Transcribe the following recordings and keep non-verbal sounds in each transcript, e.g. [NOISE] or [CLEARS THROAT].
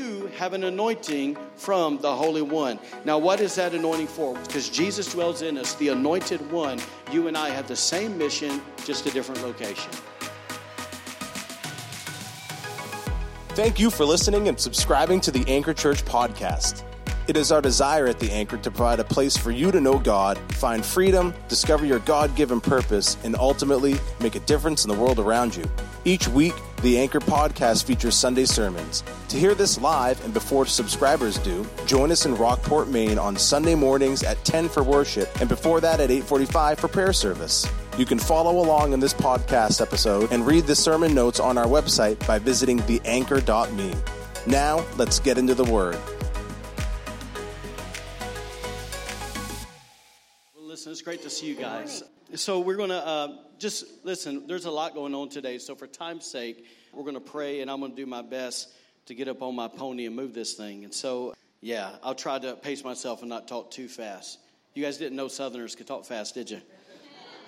you have an anointing from the Holy One. Now, what is that anointing for? Because Jesus dwells in us, the anointed one. You and I have the same mission, just a different location. Thank you for listening and subscribing to the Anchor Church podcast. It is our desire at the Anchor to provide a place for you to know God, find freedom, discover your God given purpose, and ultimately make a difference in the world around you. Each week, the Anchor podcast features Sunday sermons. To hear this live and before subscribers do, join us in Rockport, Maine on Sunday mornings at 10 for worship and before that at 8:45 for prayer service. You can follow along in this podcast episode and read the sermon notes on our website by visiting theanchor.me. Now, let's get into the word. Well, listen, it's great to see you guys. So, we're going to uh, just listen, there's a lot going on today. So, for time's sake, we're going to pray and I'm going to do my best to get up on my pony and move this thing. And so, yeah, I'll try to pace myself and not talk too fast. You guys didn't know Southerners could talk fast, did you? [LAUGHS]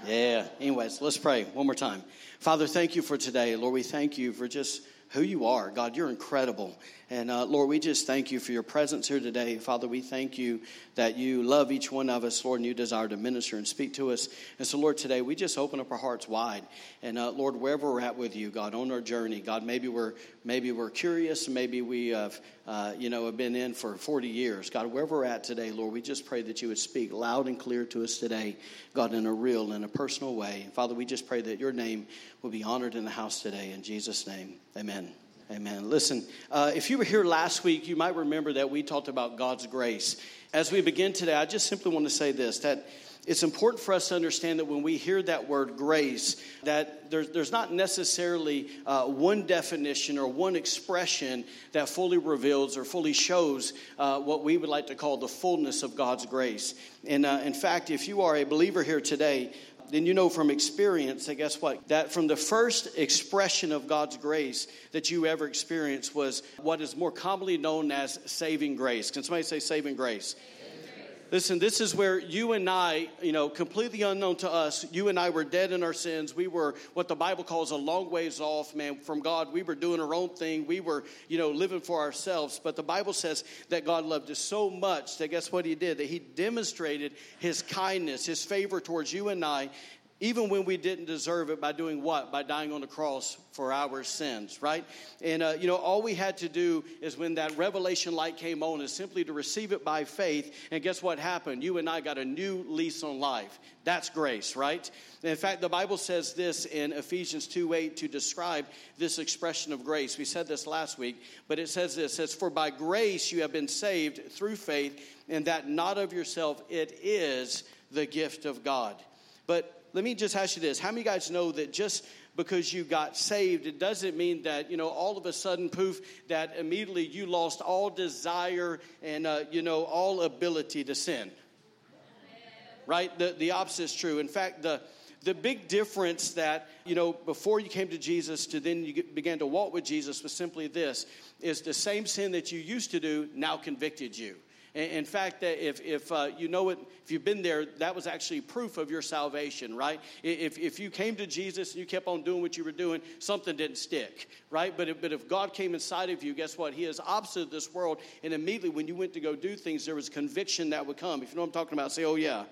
Yeah. Anyways, let's pray one more time. Father, thank you for today. Lord, we thank you for just who you are. God, you're incredible. And uh, Lord, we just thank you for your presence here today. Father, we thank you that you love each one of us, Lord, and you desire to minister and speak to us. And so, Lord, today we just open up our hearts wide. And uh, Lord, wherever we're at with you, God, on our journey, God, maybe we're maybe we're curious, maybe we have uh, you know have been in for 40 years. God, wherever we're at today, Lord, we just pray that you would speak loud and clear to us today, God, in a real and a personal way. Father, we just pray that your name will be honored in the house today. In Jesus' name, Amen. Amen. Listen, uh, if you were here last week, you might remember that we talked about God's grace. As we begin today, I just simply want to say this that it's important for us to understand that when we hear that word grace, that there's, there's not necessarily uh, one definition or one expression that fully reveals or fully shows uh, what we would like to call the fullness of God's grace. And uh, in fact, if you are a believer here today, then you know from experience that guess what? That from the first expression of God's grace that you ever experienced was what is more commonly known as saving grace. Can somebody say saving grace? Listen, this is where you and I, you know, completely unknown to us, you and I were dead in our sins. We were what the Bible calls a long ways off, man, from God. We were doing our own thing. We were, you know, living for ourselves. But the Bible says that God loved us so much that guess what He did? That He demonstrated His kindness, His favor towards you and I, even when we didn't deserve it by doing what? By dying on the cross for our sins, right? And, uh, you know, all we had to do is when that revelation light came on is simply to receive it by faith. And guess what happened? You and I got a new lease on life. That's grace, right? And in fact, the Bible says this in Ephesians 2 8 to describe this expression of grace. We said this last week, but it says this it says, For by grace you have been saved through faith, and that not of yourself, it is the gift of God. But let me just ask you this. How many guys know that just because you got saved, it doesn't mean that, you know, all of a sudden, poof, that immediately you lost all desire and, uh, you know, all ability to sin? Right? The, the opposite is true. In fact, the, the big difference that, you know, before you came to Jesus to then you began to walk with Jesus was simply this is the same sin that you used to do now convicted you. In fact, if, if uh, you know it, if you've been there, that was actually proof of your salvation, right? If, if you came to Jesus and you kept on doing what you were doing, something didn't stick, right? But if, but if God came inside of you, guess what? He is opposite of this world. And immediately when you went to go do things, there was conviction that would come. If you know what I'm talking about, say, oh, yeah.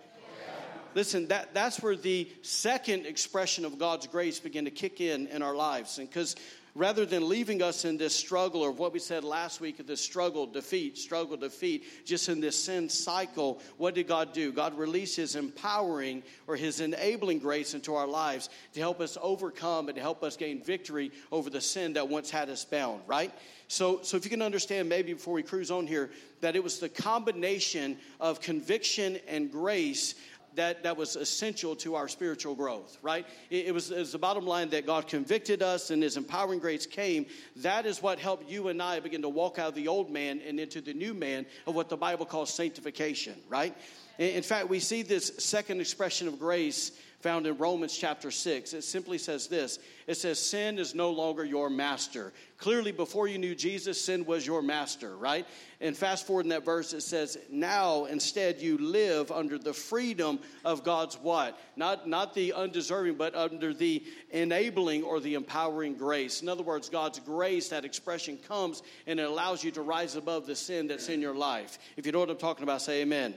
Listen, that, that's where the second expression of God's grace began to kick in in our lives. And because rather than leaving us in this struggle or what we said last week of this struggle, defeat, struggle, defeat, just in this sin cycle, what did God do? God released His empowering or His enabling grace into our lives to help us overcome and to help us gain victory over the sin that once had us bound, right? So, so if you can understand, maybe before we cruise on here, that it was the combination of conviction and grace that, that was essential to our spiritual growth, right? It, it, was, it was the bottom line that God convicted us and His empowering grace came. That is what helped you and I begin to walk out of the old man and into the new man of what the Bible calls sanctification, right? In fact, we see this second expression of grace found in Romans chapter 6. It simply says this it says, Sin is no longer your master. Clearly, before you knew Jesus, sin was your master, right? And fast forward in that verse, it says, Now instead you live under the freedom of God's what? Not, not the undeserving, but under the enabling or the empowering grace. In other words, God's grace, that expression comes and it allows you to rise above the sin that's in your life. If you know what I'm talking about, say amen.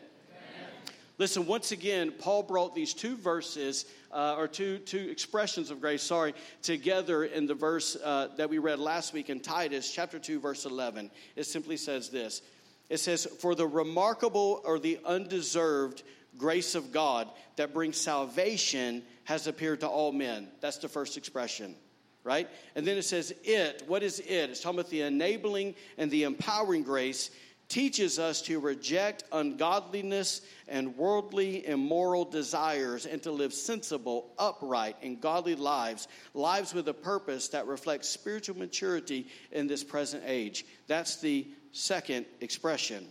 Listen, once again, Paul brought these two verses, uh, or two, two expressions of grace, sorry, together in the verse uh, that we read last week in Titus, chapter 2, verse 11. It simply says this It says, For the remarkable or the undeserved grace of God that brings salvation has appeared to all men. That's the first expression right? And then it says, it. What is it? It's talking about the enabling and the empowering grace teaches us to reject ungodliness and worldly immoral desires and to live sensible, upright, and godly lives, lives with a purpose that reflects spiritual maturity in this present age. That's the second expression.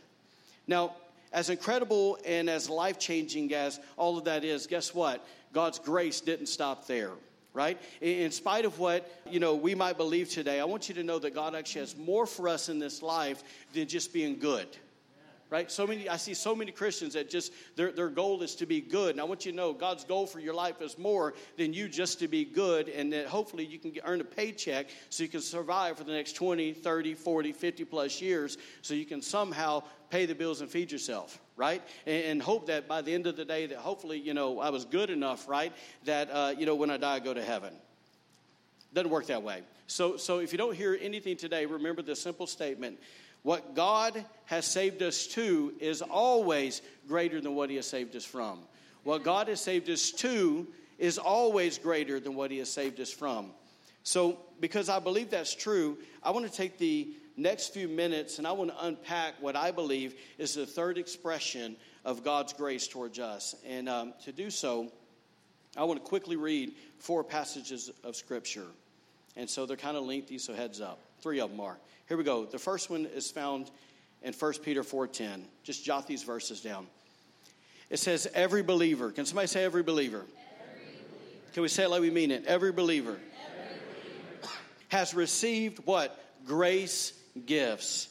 Now, as incredible and as life changing as all of that is, guess what? God's grace didn't stop there right? In spite of what, you know, we might believe today, I want you to know that God actually has more for us in this life than just being good. Right? So many, I see so many Christians that just their, their goal is to be good. And I want you to know God's goal for your life is more than you just to be good, and that hopefully you can get, earn a paycheck so you can survive for the next 20, 30, 40, 50 plus years so you can somehow pay the bills and feed yourself right? And, and, hope that by the end of the day, that hopefully, you know, I was good enough, right? That, uh, you know, when I die, I go to heaven. Doesn't work that way. So, so if you don't hear anything today, remember this simple statement. What God has saved us to is always greater than what He has saved us from. What God has saved us to is always greater than what He has saved us from. So, because I believe that's true, I want to take the next few minutes, and I want to unpack what I believe is the third expression of God's grace towards us. And um, to do so, I want to quickly read four passages of Scripture. And so they're kind of lengthy, so heads up. Three of them are. Here we go. The first one is found in 1 Peter 4.10. Just jot these verses down. It says, every believer. Can somebody say every believer? Every believer. Can we say it like we mean it? Every believer, every believer. has received what? Grace gifts.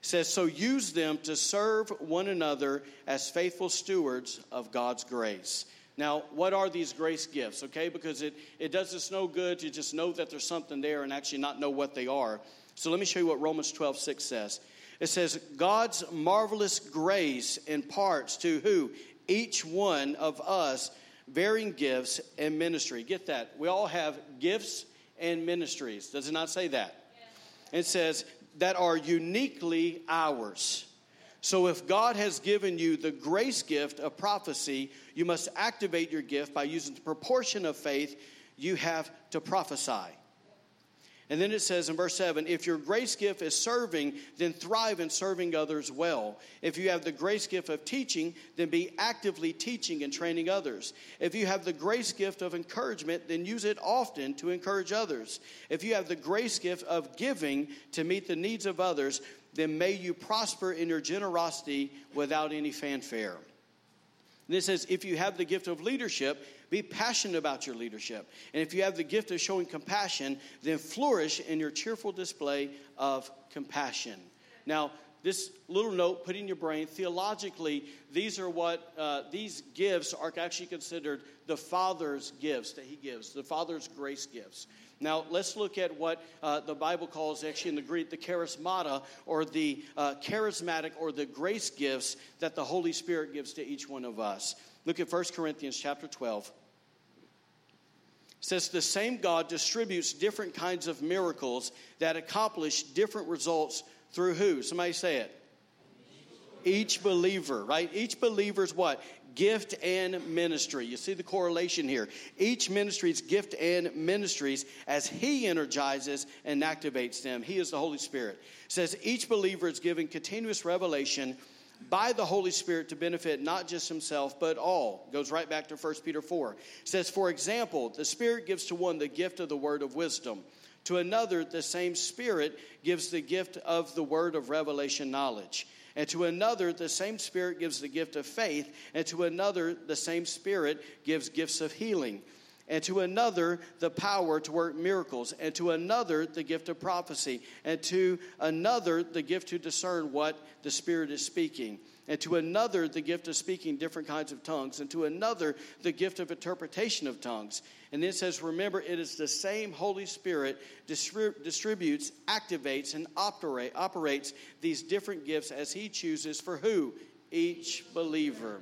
It says, So use them to serve one another as faithful stewards of God's grace. Now, what are these grace gifts? Okay, because it, it does us no good to just know that there's something there and actually not know what they are. So let me show you what Romans 12, 6 says. It says, God's marvelous grace imparts to who? Each one of us varying gifts and ministry. Get that. We all have gifts and ministries. Does it not say that? It says, that are uniquely ours. So, if God has given you the grace gift of prophecy, you must activate your gift by using the proportion of faith you have to prophesy. And then it says in verse 7 if your grace gift is serving, then thrive in serving others well. If you have the grace gift of teaching, then be actively teaching and training others. If you have the grace gift of encouragement, then use it often to encourage others. If you have the grace gift of giving to meet the needs of others, then may you prosper in your generosity without any fanfare. And it says, if you have the gift of leadership, be passionate about your leadership. And if you have the gift of showing compassion, then flourish in your cheerful display of compassion. Now, this little note put in your brain theologically these are what uh, these gifts are actually considered the father's gifts that he gives the father's grace gifts now let's look at what uh, the bible calls actually in the greek the charismata or the uh, charismatic or the grace gifts that the holy spirit gives to each one of us look at 1 corinthians chapter 12 says the same God distributes different kinds of miracles that accomplish different results through who? Somebody say it. Each believer, right? Each believer's what? Gift and ministry. You see the correlation here. Each ministry's gift and ministries as He energizes and activates them. He is the Holy Spirit. It says each believer is given continuous revelation by the Holy Spirit to benefit not just himself, but all. Goes right back to 1 Peter 4. It says, For example, the Spirit gives to one the gift of the word of wisdom. To another, the same Spirit gives the gift of the word of revelation knowledge. And to another, the same Spirit gives the gift of faith. And to another, the same Spirit gives gifts of healing. And to another, the power to work miracles. And to another, the gift of prophecy. And to another, the gift to discern what the Spirit is speaking and to another the gift of speaking different kinds of tongues, and to another the gift of interpretation of tongues. And it says, Remember, it is the same Holy Spirit distributes, activates, and operate, operates these different gifts as He chooses for who? Each believer.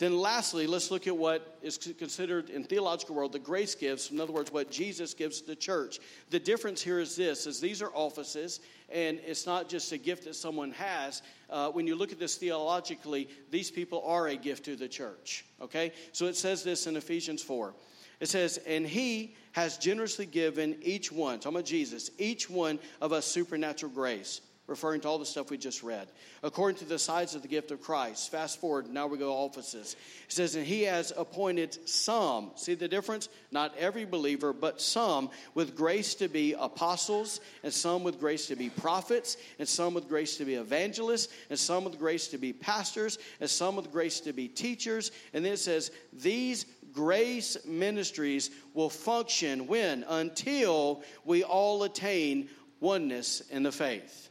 Then, lastly, let's look at what is considered in theological world the grace gifts. In other words, what Jesus gives to the church. The difference here is this: is these are offices, and it's not just a gift that someone has. Uh, when you look at this theologically, these people are a gift to the church. Okay, so it says this in Ephesians four. It says, "And He has generously given each one, talking about Jesus, each one of us supernatural grace." Referring to all the stuff we just read. According to the size of the gift of Christ. Fast forward, now we go to offices. It says, and he has appointed some, see the difference? Not every believer, but some with grace to be apostles, and some with grace to be prophets, and some with grace to be evangelists, and some with grace to be pastors, and some with grace to be teachers. And then it says, these grace ministries will function when? Until we all attain oneness in the faith.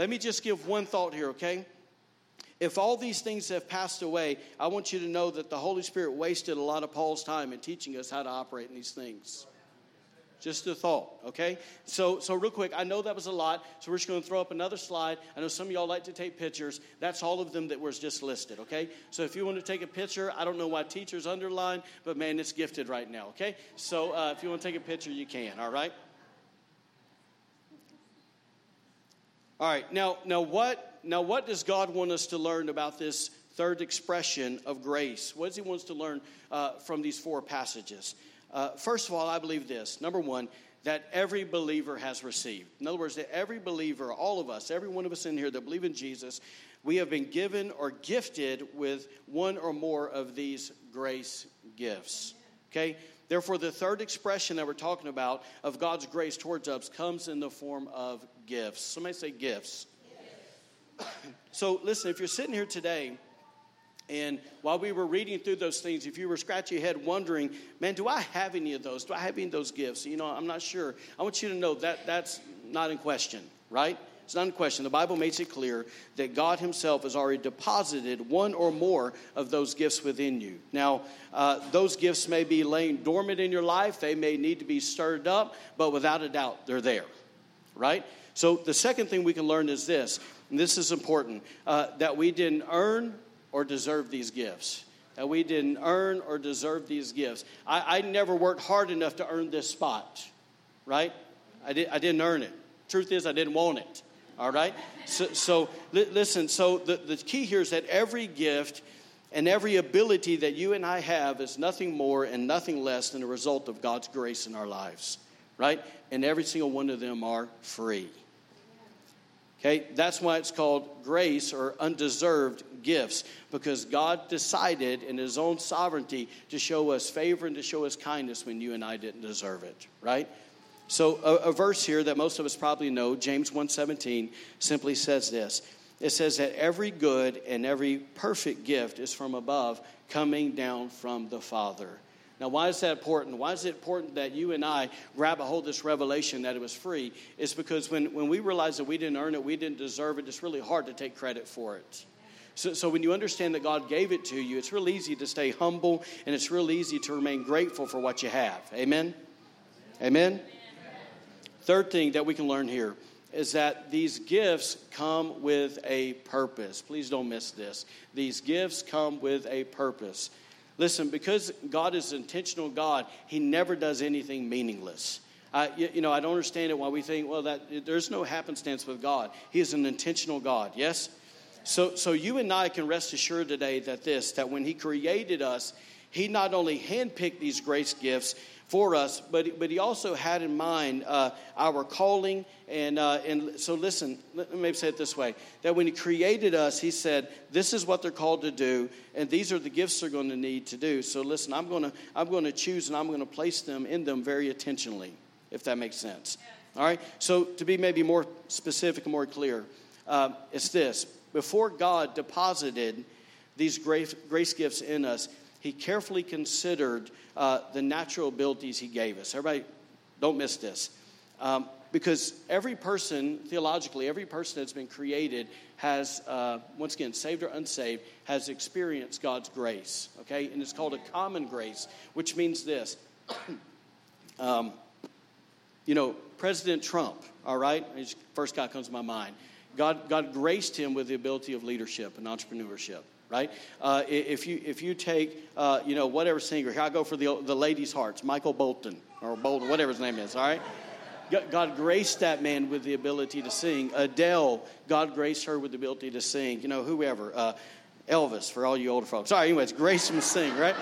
Let me just give one thought here, okay? If all these things have passed away, I want you to know that the Holy Spirit wasted a lot of Paul's time in teaching us how to operate in these things. Just a thought, okay? So, so real quick, I know that was a lot, so we're just going to throw up another slide. I know some of y'all like to take pictures. That's all of them that was just listed, okay? So if you want to take a picture, I don't know why teachers underline, but man, it's gifted right now, okay? So uh, if you want to take a picture, you can, all right? All right, now, now, what, now what does God want us to learn about this third expression of grace? What does He want us to learn uh, from these four passages? Uh, first of all, I believe this. Number one, that every believer has received. In other words, that every believer, all of us, every one of us in here that believe in Jesus, we have been given or gifted with one or more of these grace gifts. Okay? Therefore, the third expression that we're talking about of God's grace towards us comes in the form of gifts. Somebody say gifts. [COUGHS] so, listen, if you're sitting here today, and while we were reading through those things, if you were scratching your head wondering, man, do I have any of those? Do I have any of those gifts? You know, I'm not sure. I want you to know that that's not in question, right? It's not in question. The Bible makes it clear that God Himself has already deposited one or more of those gifts within you. Now, uh, those gifts may be laying dormant in your life, they may need to be stirred up, but without a doubt, they're there, right? So, the second thing we can learn is this, and this is important uh, that we didn't earn or deserve these gifts. That we didn't earn or deserve these gifts. I, I never worked hard enough to earn this spot, right? I, I didn't earn it. Truth is, I didn't want it. All right? So, so li- listen, so the, the key here is that every gift and every ability that you and I have is nothing more and nothing less than a result of God's grace in our lives, right? And every single one of them are free. Okay, that's why it's called grace or undeserved gifts, because God decided in His own sovereignty to show us favor and to show us kindness when you and I didn't deserve it, right? So a, a verse here that most of us probably know, James 1:17, simply says this. It says that every good and every perfect gift is from above, coming down from the Father. Now, why is that important? Why is it important that you and I grab a hold of this revelation that it was free? It's because when, when we realize that we didn't earn it, we didn't deserve it, it's really hard to take credit for it. So, so when you understand that God gave it to you, it's real easy to stay humble and it's real easy to remain grateful for what you have. Amen? Amen? Third thing that we can learn here is that these gifts come with a purpose. Please don't miss this. These gifts come with a purpose. Listen, because God is intentional God, He never does anything meaningless. You, you, know, I don't understand it why we think, well, that there's no happenstance with God. He is an intentional God. Yes. So, so you and I can rest assured today that this, that when He created us, He not only handpicked these grace gifts, for us, but, but he also had in mind uh, our calling. And, uh, and so, listen, let me say it this way that when he created us, he said, This is what they're called to do, and these are the gifts they're going to need to do. So, listen, I'm going to I'm going to choose and I'm going to place them in them very intentionally, if that makes sense. All right? So, to be maybe more specific and more clear, uh, it's this before God deposited these grace, grace gifts in us, He carefully considered uh, the natural abilities He gave us. Everybody, don't miss this. Um, because every person, theologically, every person that's been created has, uh, once again, saved or unsaved, has experienced God's grace, okay? And it's called a common grace, which means this. [CLEARS THROAT] um, you know, President Trump, all right? First guy comes to my mind. God, God graced him with the ability of leadership and entrepreneurship, right? Uh, if, you, if you take, uh, you know, whatever singer, here I go for the, the ladies' hearts, Michael Bolton, or Bolton, whatever his name is, all right? God graced that man with the ability to sing. Adele, God graced her with the ability to sing. You know, whoever. Uh, Elvis, for all you older folks. Sorry, anyways, grace him to sing, right?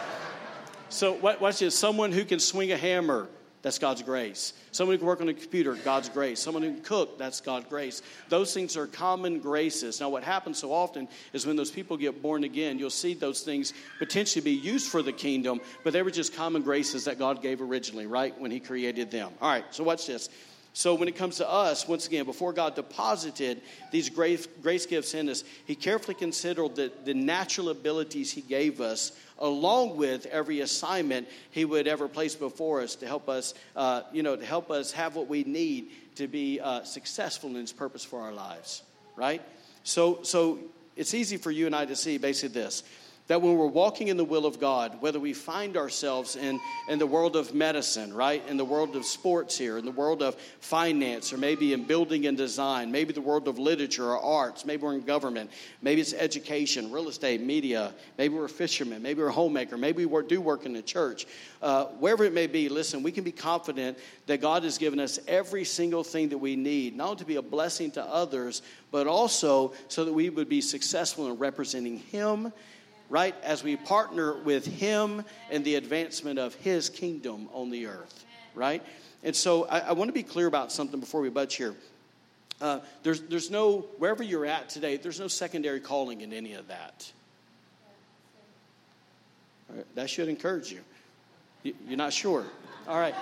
So, watch this. Someone who can swing a hammer, that's God's grace. Someone who can work on a computer, God's grace. Someone who can cook, that's God's grace. Those things are common graces. Now, what happens so often is when those people get born again, you'll see those things potentially be used for the kingdom, but they were just common graces that God gave originally, right, when He created them. All right, so watch this. So, when it comes to us, once again, before God deposited these grace, grace gifts in us, He carefully considered the, the natural abilities He gave us, along with every assignment He would ever place before us to help us, uh, you know, to help us have what we need to be uh, successful in His purpose for our lives, right? So, so it's easy for you and I to see basically this that when we're walking in the will of God, whether we find ourselves in, in the world of medicine, right, in the world of sports here, in the world of finance, or maybe in building and design, maybe the world of literature or arts, maybe we're in government, maybe it's education, real estate, media, maybe we're a fisherman, maybe we're a homemaker, maybe we do work in the church, uh, wherever it may be, listen, we can be confident that God has given us every single thing that we need, not only to be a blessing to others, but also so that we would be successful in representing Him right? As we partner with Him in the advancement of His kingdom on the earth, right? And so I, I want to be clear about something before we budge here. Uh, there's, there's no, wherever you're at today, there's no secondary calling in any of that. That should encourage you. you. You're not sure. All right.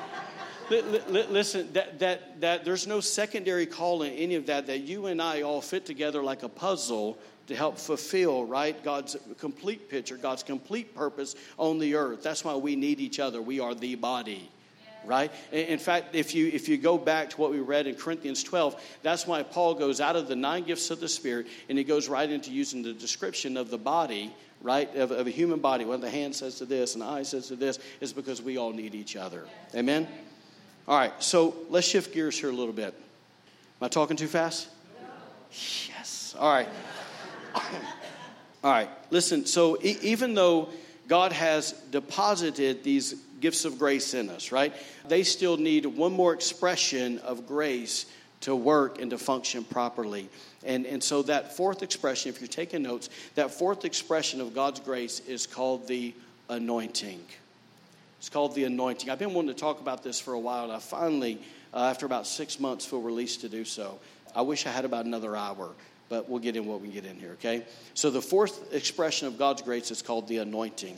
listen, that, that, that there's no secondary call in any of that, that you and I all fit together like a puzzle to help fulfill, right, God's complete picture, God's complete purpose on the earth. That's why we need each other. We are the body right in fact if you if you go back to what we read in corinthians 12 that's why paul goes out of the nine gifts of the spirit and he goes right into using the description of the body right of, of a human body. When the hand says to this and the eye says to this is because we all need each other. Amen? All right so let's shift gears here a little bit. Am i talking too fast? Yes. All right. [COUGHS] All right, listen. So e- even though God has deposited these gifts of grace in us, right? They still need one more expression of grace to work and to function properly. And, and so that fourth expression, if you're taking notes, that fourth expression of God's grace is called the anointing. It's called the anointing. I've been wanting to talk about this for a while, and I finally, uh, after about six months, feel released to do so. I wish I had about another hour but we'll get in what we get in here, okay? So the fourth expression of God's grace is called the anointing.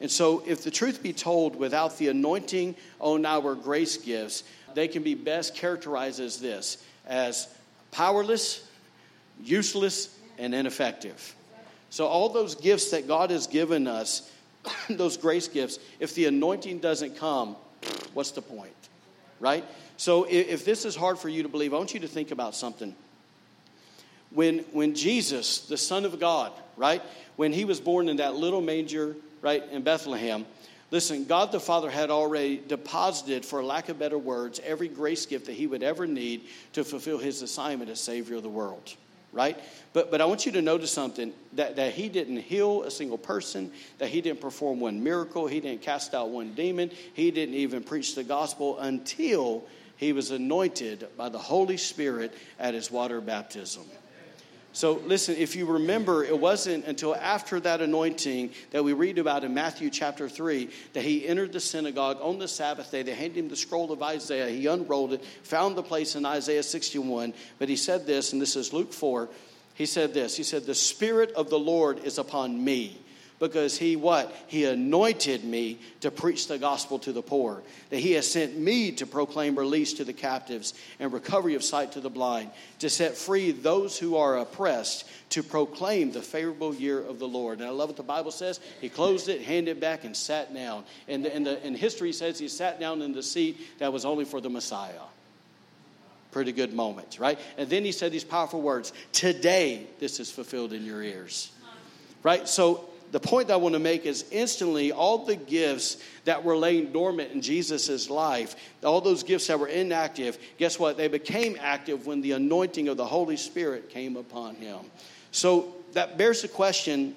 And so, if the truth be told, without the anointing on our grace gifts, they can be best characterized as this as powerless, useless, and ineffective. So, all those gifts that God has given us, [COUGHS] those grace gifts, if the anointing doesn't come, what's the point? Right? So, if this is hard for you to believe, I want you to think about something when, when Jesus, the Son of God, right, when he was born in that little manger, right, in Bethlehem, listen, God the Father had already deposited, for lack of better words, every grace gift that he would ever need to fulfill his assignment as Savior of the world, right? But, but I want you to notice something that, that he didn't heal a single person, that he didn't perform one miracle, he didn't cast out one demon, he didn't even preach the gospel until he was anointed by the Holy Spirit at his water baptism. So, listen, if you remember, it wasn't until after that anointing that we read about in Matthew chapter 3 that he entered the synagogue on the Sabbath day. They handed him the scroll of Isaiah. He unrolled it, found the place in Isaiah 61. But he said this, and this is Luke 4. He said this He said, The Spirit of the Lord is upon me because he what? He anointed me to preach the gospel to the poor. That he has sent me to proclaim release to the captives and recovery of sight to the blind, to set free those who are oppressed, to proclaim the favorable year of the Lord. And I love what the Bible says. He closed it, handed it back, and sat down. And, the, and, the, and history says he sat down in the seat that was only for the Messiah pretty good moment, right? And then he said these powerful words Today, this is fulfilled in your ears, right? So, the point that I want to make is instantly all the gifts that were laying dormant in Jesus' life, all those gifts that were inactive, guess what? They became active when the anointing of the Holy Spirit came upon him. So that bears the question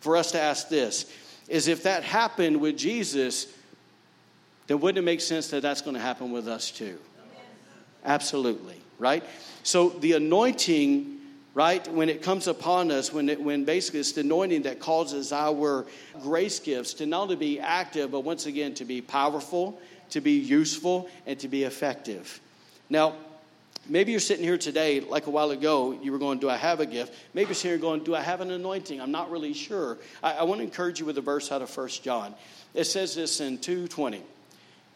for us to ask this is if that happened with Jesus, then wouldn't it make sense that that's going to happen with us too? Absolutely, right? So the anointing, right, when it comes upon us, when, it, when basically it's the anointing that causes our grace gifts to not only be active, but once again to be powerful, to be useful, and to be effective. Now, maybe you're sitting here today, like a while ago, you were going, Do I have a gift? Maybe you're sitting here going, Do I have an anointing? I'm not really sure. I, I want to encourage you with a verse out of First John. It says this in 220.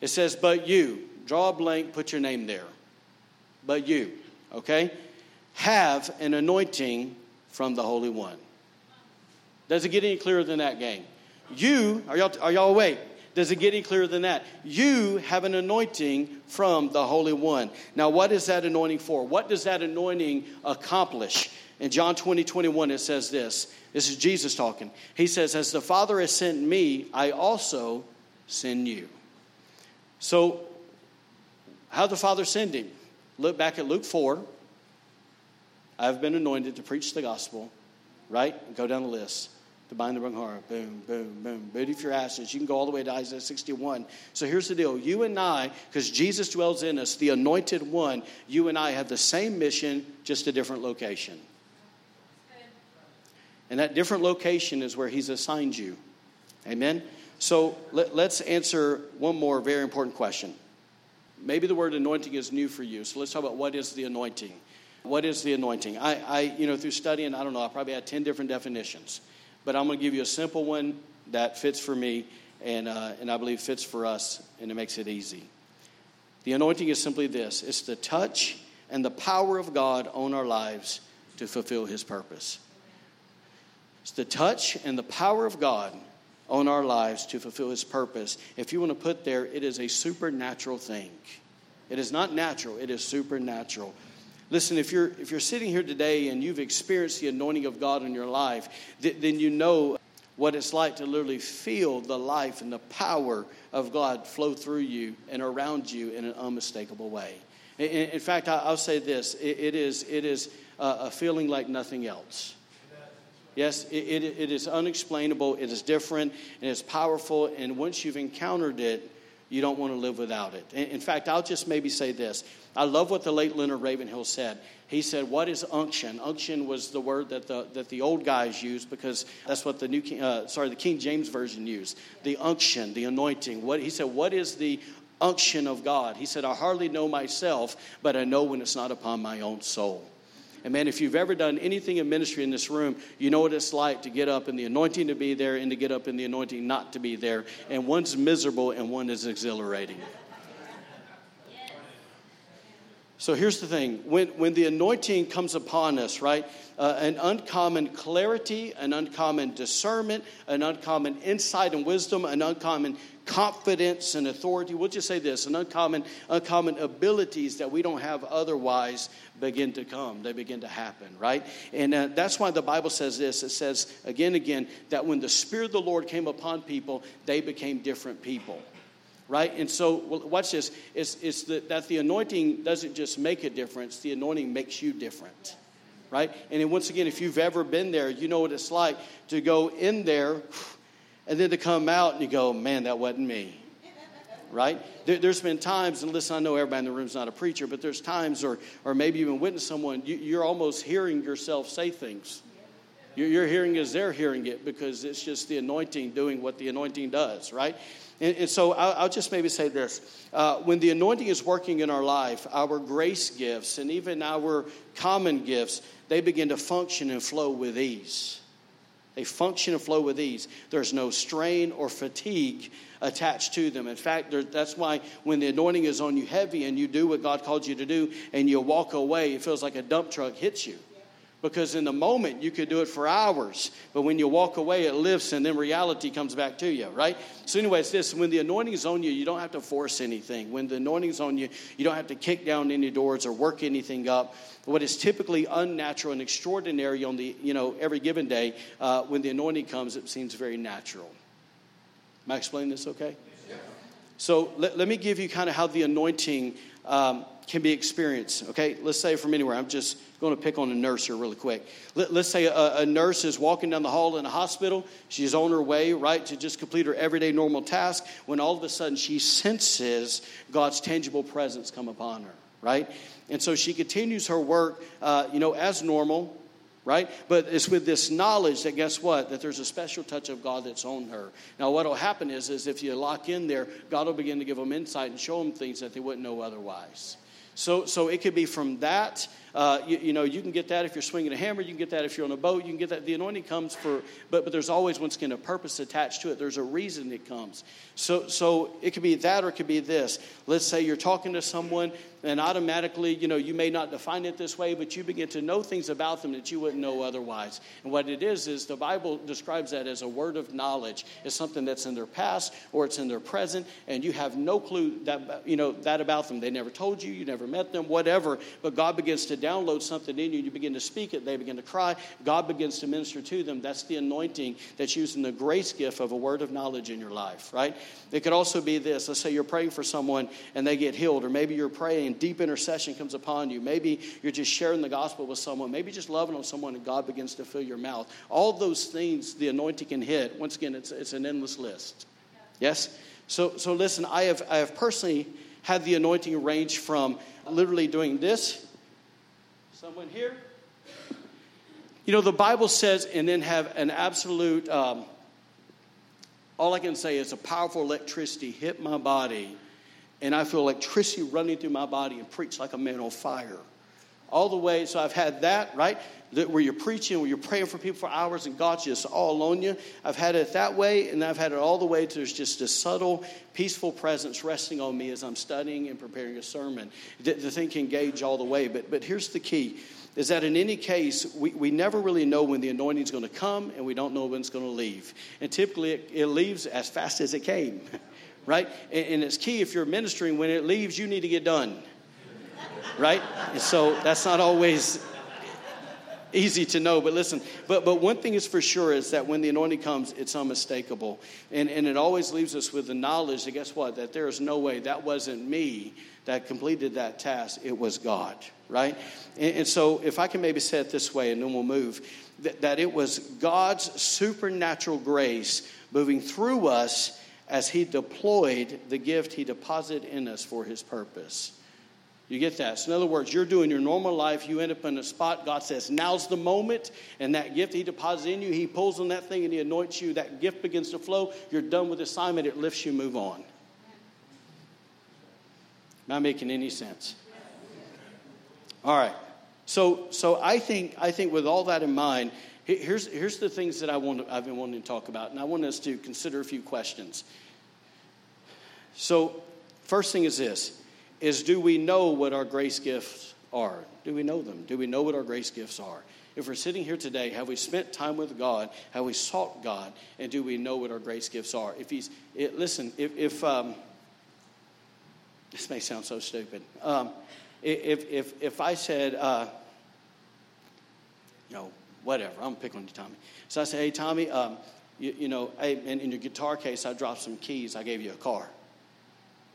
It says, But you, draw a blank, put your name there but you, okay, have an anointing from the Holy One. Does it get any clearer than that, gang? You, are y'all, are y'all awake? Does it get any clearer than that? You have an anointing from the Holy One. Now, what is that anointing for? What does that anointing accomplish? In John 20, 21, it says this. This is Jesus talking. He says, As the Father has sent me, I also send you. So, how the Father send him? Look back at Luke 4. I've been anointed to preach the gospel, right? Go down the list. To bind the wrong heart. Boom, boom, boom. Booty for your ashes. You can go all the way to Isaiah 61. So here's the deal. You and I, because Jesus dwells in us, the anointed one, you and I have the same mission, just a different location. And that different location is where he's assigned you. Amen? So let, us answer one more very important question. Maybe the word anointing is new for you. So let's talk about what is the anointing. What is the anointing? I, I you know, through studying, I don't know, I probably had 10 different definitions. But I'm going to give you a simple one that fits for me and, uh, and I believe fits for us, and it makes it easy. The anointing is simply this it's the touch and the power of God on our lives to fulfill His purpose. It's the touch and the power of God on our lives to fulfill His purpose. If you want to put there, it is a supernatural thing. It is not natural, it is supernatural. Listen, if you're, if you're sitting here today and you've experienced the anointing of God in your life, th- then you know what it's like to literally feel the life and the power of God flow through you and around you in an unmistakable way. In, in fact, I, will say this it, it is, it is a feeling like nothing else. Yes, it, it, it is unexplainable, it is different, and it's powerful. And once you've encountered it, you don't want to live without it. In, fact, I'll just maybe say this. I love what the late Leonard Ravenhill said. He said, What is unction? Unction was the word that the, that the old guys used because that's what the new uh, sorry, the King James Version used. The unction, the anointing. What, he said, What is the unction of God? He said, I hardly know myself, but I know when it's not upon my own soul. And man, if you've ever done anything in ministry in this room, you know what it's like to get up in the anointing to be there and to get up in the anointing not to be there. And one's miserable and one is exhilarating. So here's the thing when, when the anointing comes upon us, right? Uh, an uncommon clarity, an uncommon discernment, an uncommon insight and wisdom, an uncommon confidence and authority. We'll just say this an uncommon, uncommon abilities that we don't have otherwise begin to come. They begin to happen, right? And uh, that's why the Bible says this. It says again and again that when the Spirit of the Lord came upon people, they became different people right? And so, watch this. It's, it's the, that the anointing doesn't just make a difference, the anointing makes you different, right? And then once again, if you've ever been there, you know what it's like to go in there and then to come out and you go, man, that wasn't me. Right? There, has been times, and listen, I know everybody in the room is not a preacher, but there's times, or, or maybe even witness someone, you, you're almost hearing yourself say things. You're, you're hearing as they're hearing it because it's just the anointing doing what the anointing does, right? And, and so I'll, I'll, just maybe say this. Uh, when the anointing is working in our life, our grace gifts and even our common gifts, they begin to function and flow with ease. They function and flow with ease. There's no strain or fatigue attached to them. In fact, that's why when the anointing is on you heavy and you do what God called you to do and you walk away, it feels like a dump truck hits you. Because in the moment you could do it for hours, but when you walk away, it lifts and then reality comes back to you, right? So, anyway, it's this when the anointing is on you, you don't have to force anything. When the anointing is on you, you don't have to kick down any doors or work anything up. What is typically unnatural and extraordinary on the, you know, every given day, uh, when the anointing comes, it seems very natural. Am I explaining this okay? So, let, let me give you kind of how the anointing um, can be experienced, okay? Let's say from anywhere. I'm just going to pick on a nurse here really quick. Let, us say a, a, nurse is walking down the hall in a hospital. She's on her way, right, to just complete her everyday normal task when all of a sudden she senses God's tangible presence come upon her, right? And so she continues her work, uh, you know, as normal, right? But it's with this knowledge that guess what? That there's a special touch of God that's on her. Now, what will happen is, is if you lock in there, God will begin to give them insight and show them things that they wouldn't know otherwise. So, so it could be from that. Uh, you, you, know, you can get that if you're swinging a hammer. You can get that if you're on a boat. You can get that. The anointing comes for, but, but there's always once again a purpose attached to it. There's a reason it comes. So, so it could be that or it could be this. Let's say you're talking to someone and automatically, you know, you may not define it this way, but you begin to know things about them that you wouldn't know otherwise. And what it is, is the Bible describes that as a word of knowledge. It's something that's in their past or it's in their present, and you have no clue that, you know, that about them. They never told you, you never met them, whatever, but God begins to download something in you. You begin to speak it, they begin to cry. God begins to minister to them. That's the anointing that's using the grace gift of a word of knowledge in your life, right? It could also be this. Let's say you're praying for someone and they get healed, or maybe you're praying and deep intercession comes upon you. Maybe you're just sharing the gospel with someone. Maybe just loving on someone and God begins to fill your mouth. All those things the anointing can hit. Once again, it's, it's an endless list. Yes? So, so listen, I have, I have personally had the anointing range from literally doing this, someone here. You know, the Bible says, and then have an absolute, um, all I can say is a powerful electricity hit my body and I feel electricity running through my body and preach like a man on fire. All the way, so I've had that, right? Where you're preaching, where you're praying for people for hours and God's just all on you. I've had it that way, and I've had it all the way to there's just a subtle, peaceful presence resting on me as I'm studying and preparing a sermon. The, the thing can gauge all the way, but, but here's the key is that in any case, we, we never really know when the anointing is going to come, and we don't know when it's going to leave. And typically, it, it leaves as fast as it came. [LAUGHS] right? And, and it's key if you're ministering, when it leaves, you need to get done, right? And so that's not always easy to know but listen. But but one thing is for sure is that when the anointing comes it's unmistakable. And and it always leaves us with the knowledge that guess what? That there is no way. That wasn't me that completed that task. It was god right? And, and so if i can maybe say it this way and then we'll move that, that it was god's supernatural grace moving through us as He deployed the gift He deposited in us for His purpose. You get that? So, in other words, you're doing your normal life, you end up in a spot, God says, now's the moment, and that gift He deposits in you, He pulls on that thing and He anoints you. That gift begins to flow. You're done with assignment, it lifts you, move on. Not making any sense. All right. So, so I think I think with all that in mind, Here's, here's the things that I want I've been wanting to talk about, and I want us to consider a few questions. So, first thing is this is do we know what our grace gifts are? Do we know them? Do we know what our grace gifts are? If we're sitting here today, have we spent time with God? Have we sought God? And do we know what our grace gifts are? If He's, it, listen, if, if um, this may sound so stupid. Um, if, if, if I said, uh, you know, whatever. I'm picking on you, Tommy. So I said, hey, Tommy, um, you, you, know, hey, in, in your guitar case, I dropped some keys. I gave you a car.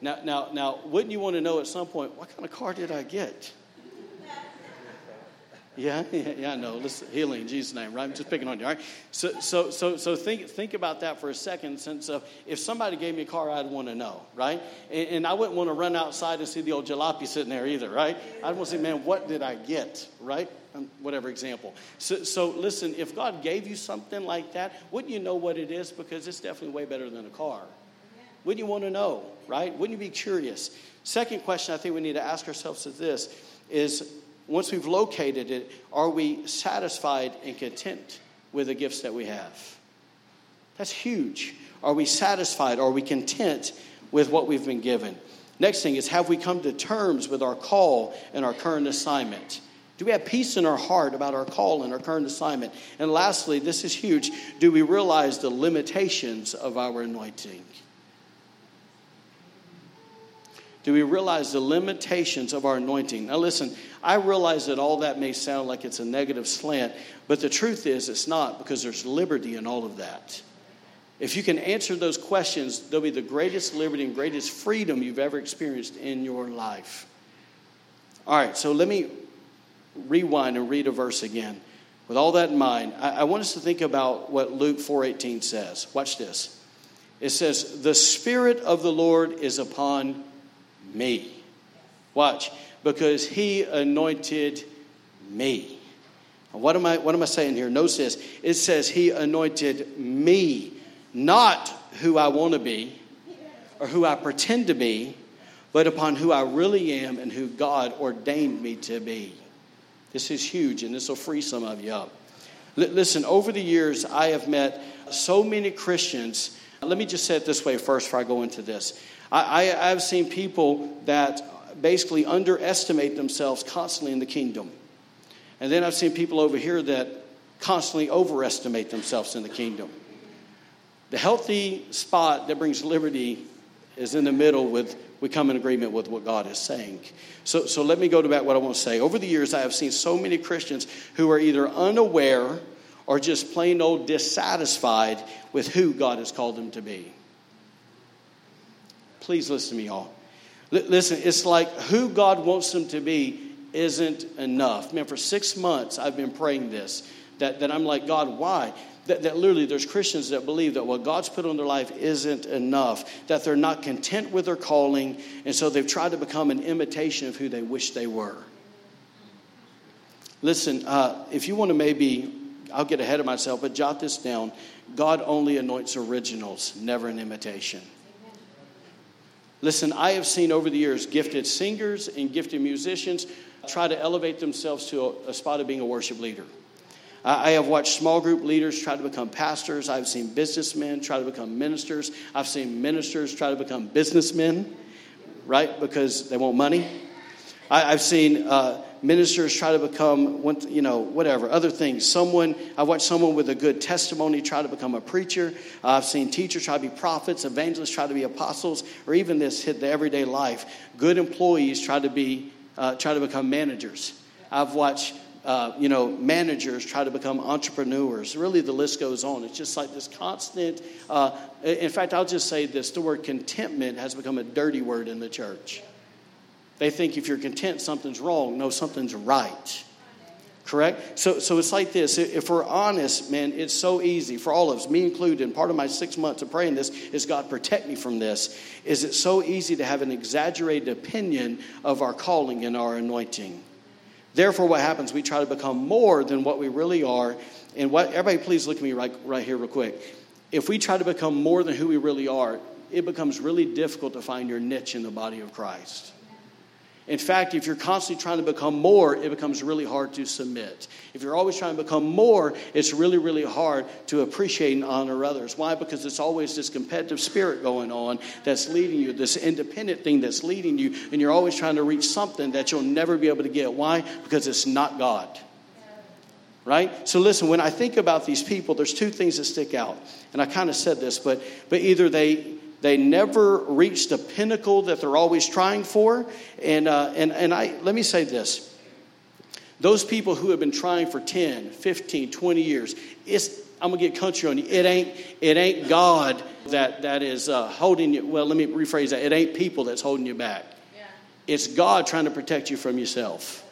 Now, now, now, wouldn't you want to know at some point, what kind of car did I get? [LAUGHS] Yeah, [LAUGHS] yeah, yeah, I know. Listen, healing in Jesus' name, right? I'm just picking on you, all right? So, so, so, so think, think about that for a second. Since uh, if somebody gave me a car, I'd want to know, right? And, and, I wouldn't want to run outside and see the old jalopy sitting there either, right? I'd want to say, man, what did I get, right? Um, whatever example. So, so listen, if God gave you something like that, wouldn't you know what it is? Because it's definitely way better than a car. Wouldn't you want to know, right? Wouldn't you be curious? Second question I think we need to ask ourselves is this: is once we've located it, are we satisfied and content with the gifts that we have? That's huge. Are we satisfied? Are we content with what we've been given? Next thing is have we come to terms with our call and our current assignment? Do we have peace in our heart about our call and our current assignment? And lastly, this is huge. Do we realize the limitations of our anointing? Do we realize the limitations of our anointing? Now, listen, I realize that all that may sound like it's a negative slant, but the truth is it's not because there's liberty in all of that. If you can answer those questions, there'll be the greatest liberty and greatest freedom you've ever experienced in your life. All right, so let me rewind and read a verse again. With all that in mind, I, I want us to think about what Luke 4:18 says. Watch this. It says, "The Spirit of the Lord is upon me." Watch, because He anointed me. What am I? What am I saying here? Notice this. It says He anointed me not who I want to be or who I pretend to be, but upon who I really am and who God ordained me to be. This is huge, and this will free some of you up. L- listen, over the years, I have met so many Christians. Let me just say it this way first before I go into this. I, I, I've seen people that basically underestimate themselves constantly in the kingdom. And then I've seen people over here that constantly overestimate themselves in the kingdom. The healthy spot that brings liberty is in the middle with we come in agreement with what God is saying. So, so let me go to back what I want to say. Over the years, I have seen so many Christians who are either unaware or just plain old dissatisfied with who God has called them to be. Please listen to me, y'all. L- listen, it's like who God wants them to be isn't enough. Man, for six months, I've been praying this that, that I'm like, God, why? That, that literally there's Christians that believe that what God's put on their life isn't enough, that they're not content with their calling, and so they've tried to become an imitation of who they wish they were. Listen, uh, if you want to maybe, I'll get ahead of myself, but jot this down God only anoints originals, never an imitation. Listen, I have seen over the years gifted singers and gifted musicians try to elevate themselves to a, a spot of being a worship leader. I have watched small group leaders try to become pastors. I've seen businessmen try to become ministers. I've seen ministers try to become businessmen, right? Because they want money. I, have seen uh, ministers try to become, you know, whatever, other things. Someone, I've watched someone with a good testimony try to become a preacher. I've seen teachers try to be prophets, evangelists try to be apostles, or even this hit the everyday life. Good employees try to be, uh, try to become managers. I've watched uh, you know, managers try to become entrepreneurs. Really, the list goes on. It's just like this constant. Uh, in fact, I'll just say this the word contentment has become a dirty word in the church. They think if you're content, something's wrong. No, something's right. Correct? So, so it's like this. If we're honest, man, it's so easy for all of us, me included. And part of my six months of praying this is God protect me from this. Is it so easy to have an exaggerated opinion of our calling and our anointing? Therefore, what happens? We try to become more than what we really are. And what everybody, please look at me right, right here, real quick. If we try to become more than who we really are, it becomes really difficult to find your niche in the body of Christ. In fact, if you're constantly trying to become more, it becomes really hard to submit. If you're always trying to become more, it's really, really hard to appreciate and honor others. Why? Because it's always this competitive spirit going on that's leading you, this independent thing that's leading you, and you're always trying to reach something that you'll never be able to get. Why? Because it's not God. Right? So listen, when I think about these people, there's two things that stick out. And I kind of said this, but but either they they never reach the pinnacle that they're always trying for. And, uh, and, and I, let me say this those people who have been trying for 10, 15, 20 years, it's, I'm going to get country on you. It ain't, it ain't God that, that is uh, holding you. Well, let me rephrase that. It ain't people that's holding you back. Yeah. It's God trying to protect you from yourself.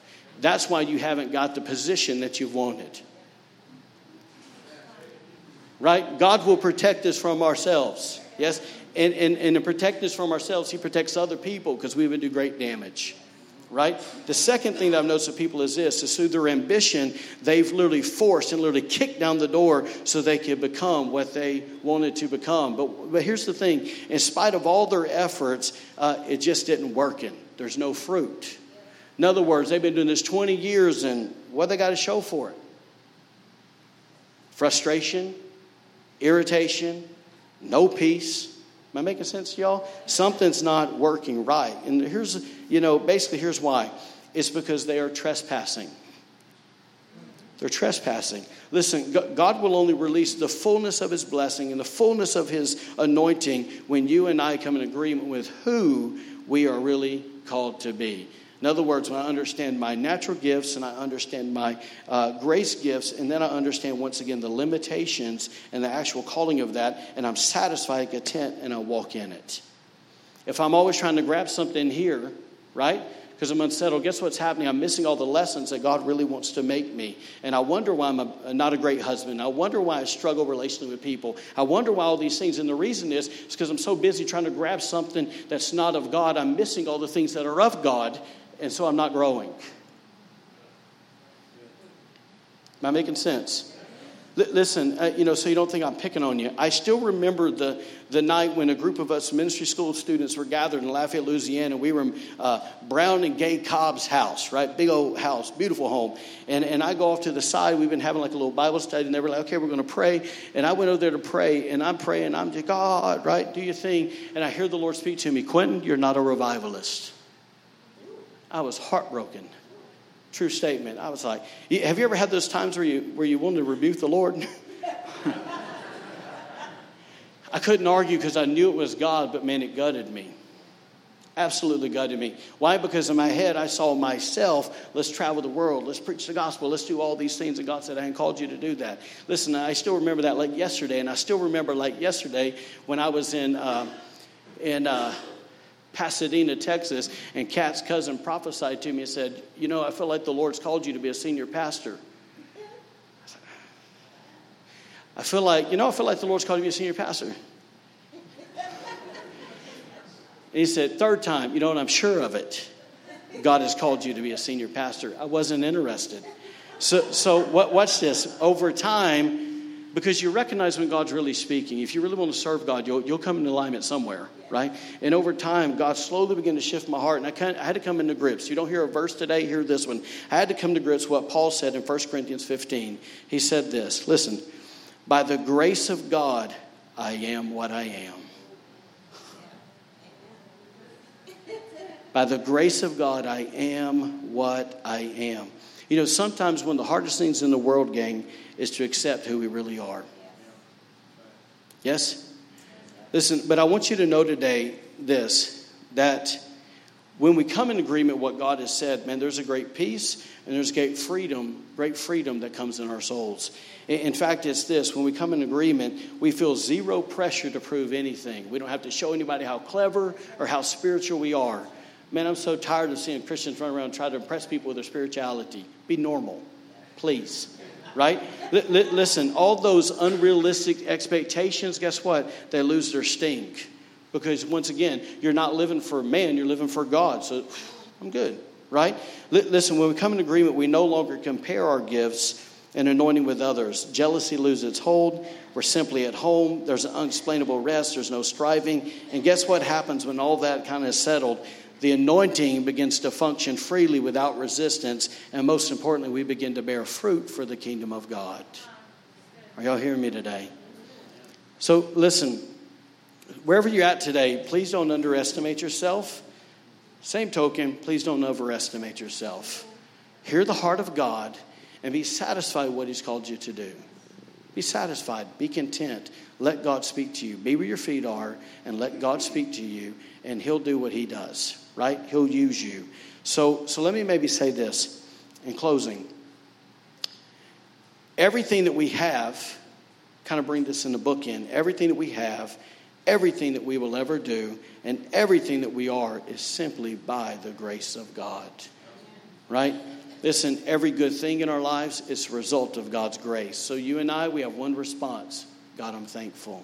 That's why you haven't got the position that you've wanted. Right? God will protect us from ourselves. Yes? And, and, and to protect us from ourselves, He protects other people because we would do great damage. Right? The second thing that I've noticed with people is this is through their ambition, they've literally forced and literally kicked down the door so they could become what they wanted to become. But, but here's the thing in spite of all their efforts, uh, it just didn't work. In. There's no fruit. In other words, they've been doing this 20 years, and what they got to show for it? frustration, irritation, no peace. Am I making sense to y'all? Something's not working right. And here's, you know, basically, here's why it's because they are trespassing. They're trespassing. Listen, God will only release the fullness of His blessing and the fullness of His anointing when you and I come in agreement with who we are really called to be. In other words, when I understand my natural gifts and I understand my uh, grace gifts, and then I understand once again the limitations and the actual calling of that, and I'm satisfied, content, and I walk in it. If I'm always trying to grab something here, right? because I'm unsettled. Guess what's happening? I'm missing all the lessons that God really wants to make me. And I wonder why I'm a, not a great husband. I wonder why I struggle relationally with people. I wonder why all these things. And the reason is, is because I'm so busy trying to grab something that's not of God. I'm missing all the things that are of God, and so I'm not growing. Am I making sense? L- listen, uh, you know, so you don't think I'm picking on you. I still remember the, the night when a group of us ministry school students were gathered in Lafayette, Louisiana. We were in uh, Brown and Gay Cobb's house, right? Big old house, beautiful home. And, and I go off to the side. We've been having like a little Bible study, and they were like, okay, we're going to pray. And I went over there to pray, and I'm praying. I'm just, God, right? Do your thing. And I hear the Lord speak to me Quinton, you're not a revivalist. I was heartbroken. True statement. I was like, have you ever had those times where you, where you wanted to rebuke the Lord? [LAUGHS] I couldn't argue because I knew it was God, but man, it gutted me. Absolutely gutted me. Why? Because in my head, I saw myself, let's travel the world, let's preach the gospel, let's do all these things. And God said, I ain't called you to do that. Listen, I still remember that like yesterday. And I still remember like yesterday when I was in, uh, in uh, Pasadena, Texas, and Kat's cousin prophesied to me and said, You know, I feel like the Lord's called you to be a senior pastor. I feel like, you know, I feel like the Lord's called you to be a senior pastor. And he said, Third time, you know, and I'm sure of it. God has called you to be a senior pastor. I wasn't interested. So, so what, this. Over time, because you recognize when God's really speaking. If you really want to serve God, you'll, you'll come into alignment somewhere, right? And over time, God slowly began to shift my heart, and I, I had to come into grips. You don't hear a verse today, hear this one. I had to come to grips what Paul said in 1 Corinthians 15. He said this Listen, by the grace of God, I am what I am. By the grace of God, I am what I am. You know, sometimes of the hardest things in the world, gang, is to accept who we really are. Yes? Listen, but I want you to know today this that when we come in agreement what God has said, man, there's a great peace and there's great freedom, great freedom that comes in our souls. In fact, it's this when we come in agreement, we feel zero pressure to prove anything. We don't have to show anybody how clever or how spiritual we are. Man, I'm so tired of seeing Christians run around and try to impress people with their spirituality. Be normal, please right? L- listen, all those unrealistic expectations, guess what? They lose their stink. Because once again, you're not living for man, you're living for God. So [SIGHS] I'm good, right? L- listen, when we come in agreement, we no longer compare our gifts and anointing with others. Jealousy loses its hold. We're simply at home. There's an unexplainable rest. There's no striving. And guess what happens when all that kind of is settled? The anointing begins to function freely without resistance, and most importantly, we begin to bear fruit for the kingdom of God. Are y'all hearing me today? So, listen, wherever you're at today, please don't underestimate yourself. Same token, please don't overestimate yourself. Hear the heart of God and be satisfied with what He's called you to do. Be satisfied, be content. Let God speak to you. Be where your feet are and let God speak to you, and He'll do what He does right? He'll use you. So, so let me maybe say this in closing. Everything that we have, kind of bring this in the book in, everything that we have, everything that we will ever do, and everything that we are is simply by the grace of God. Right? Listen, every good thing in our lives is a result of God's grace. So you and I, we have one response God, I'm thankful.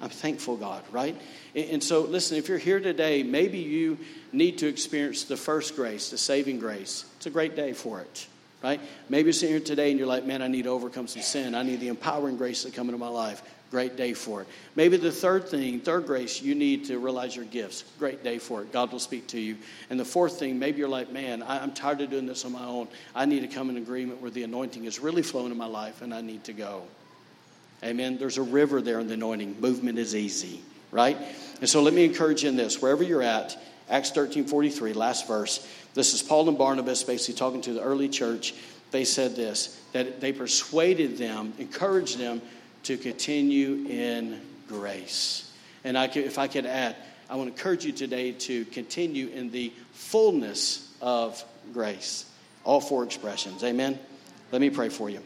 I'm thankful, God, right? And so, listen, if you're here today, maybe you need to experience the first grace, the saving grace. It's a great day for it, right? Maybe you're sitting here today and you're like, man, I need to overcome some sin. I need the empowering grace to come into my life. Great day for it. Maybe the third thing, third grace, you need to realize your gifts. Great day for it. God will speak to you. And the fourth thing, maybe you're like, man, I'm tired of doing this on my own. I need to come in agreement where the anointing is really flowing in my life and I need to go. Amen. There's a river there in the anointing. Movement is easy, right? And so let me encourage you in this. Wherever you're at, Acts 13 43, last verse. This is Paul and Barnabas basically talking to the early church. They said this that they persuaded them, encouraged them to continue in grace. And I could, if I could add, I want to encourage you today to continue in the fullness of grace. All four expressions. Amen. Let me pray for you.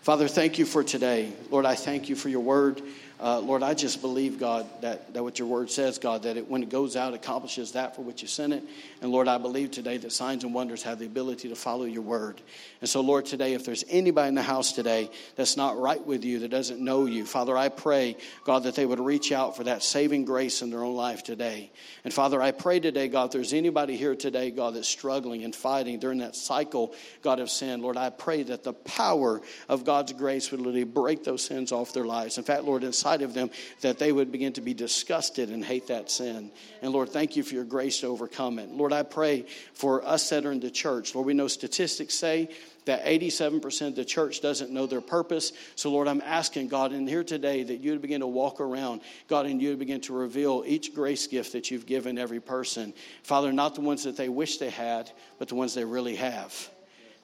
Father, thank you for today. Lord, I thank you for your word. Uh, Lord, I just believe, God, that, that what your word says, God, that it, when it goes out, accomplishes that for which you sent it. And Lord, I believe today that signs and wonders have the ability to follow your word. And so, Lord, today, if there's anybody in the house today that's not right with you, that doesn't know you, Father, I pray, God, that they would reach out for that saving grace in their own life today. And Father, I pray today, God, if there's anybody here today, God, that's struggling and fighting during that cycle, God, of sin, Lord, I pray that the power of God's grace would literally break those sins off their lives. In fact, Lord, inside inside of them that they would begin to be disgusted and hate that sin. And Lord, thank you for your grace to overcome it. Lord, I pray for us that are in the church. Lord, we know statistics say that 87% of the church doesn't know their purpose. So, Lord, I'm asking God in here today that you would begin to walk around, God, and you would begin to reveal each grace gift that you've given every person. Father, not the ones that they wish they had, but the ones they really have.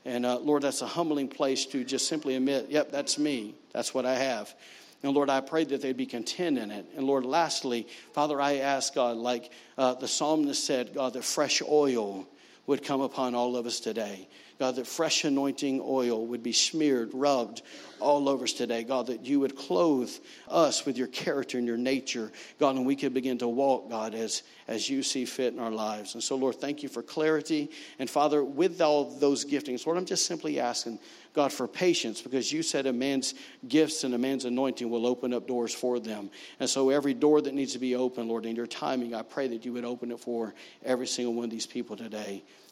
And uh, Lord, that's a humbling place to just simply admit, yep, that's me. That's what I have. And Lord, I pray that they'd be content in it. And Lord, lastly, Father, I ask God, like uh, the psalmist said, God, that fresh oil would come upon all of us today. God, that fresh anointing oil would be smeared, rubbed all over us today. God, that you would clothe us with your character and your nature, God, and we could begin to walk, God, as, as you see fit in our lives. And so, Lord, thank you for clarity. And Father, with all those giftings, Lord, I'm just simply asking, God, for patience, because you said a man's gifts and a man's anointing will open up doors for them. And so, every door that needs to be open, Lord, in your timing, I pray that you would open it for every single one of these people today.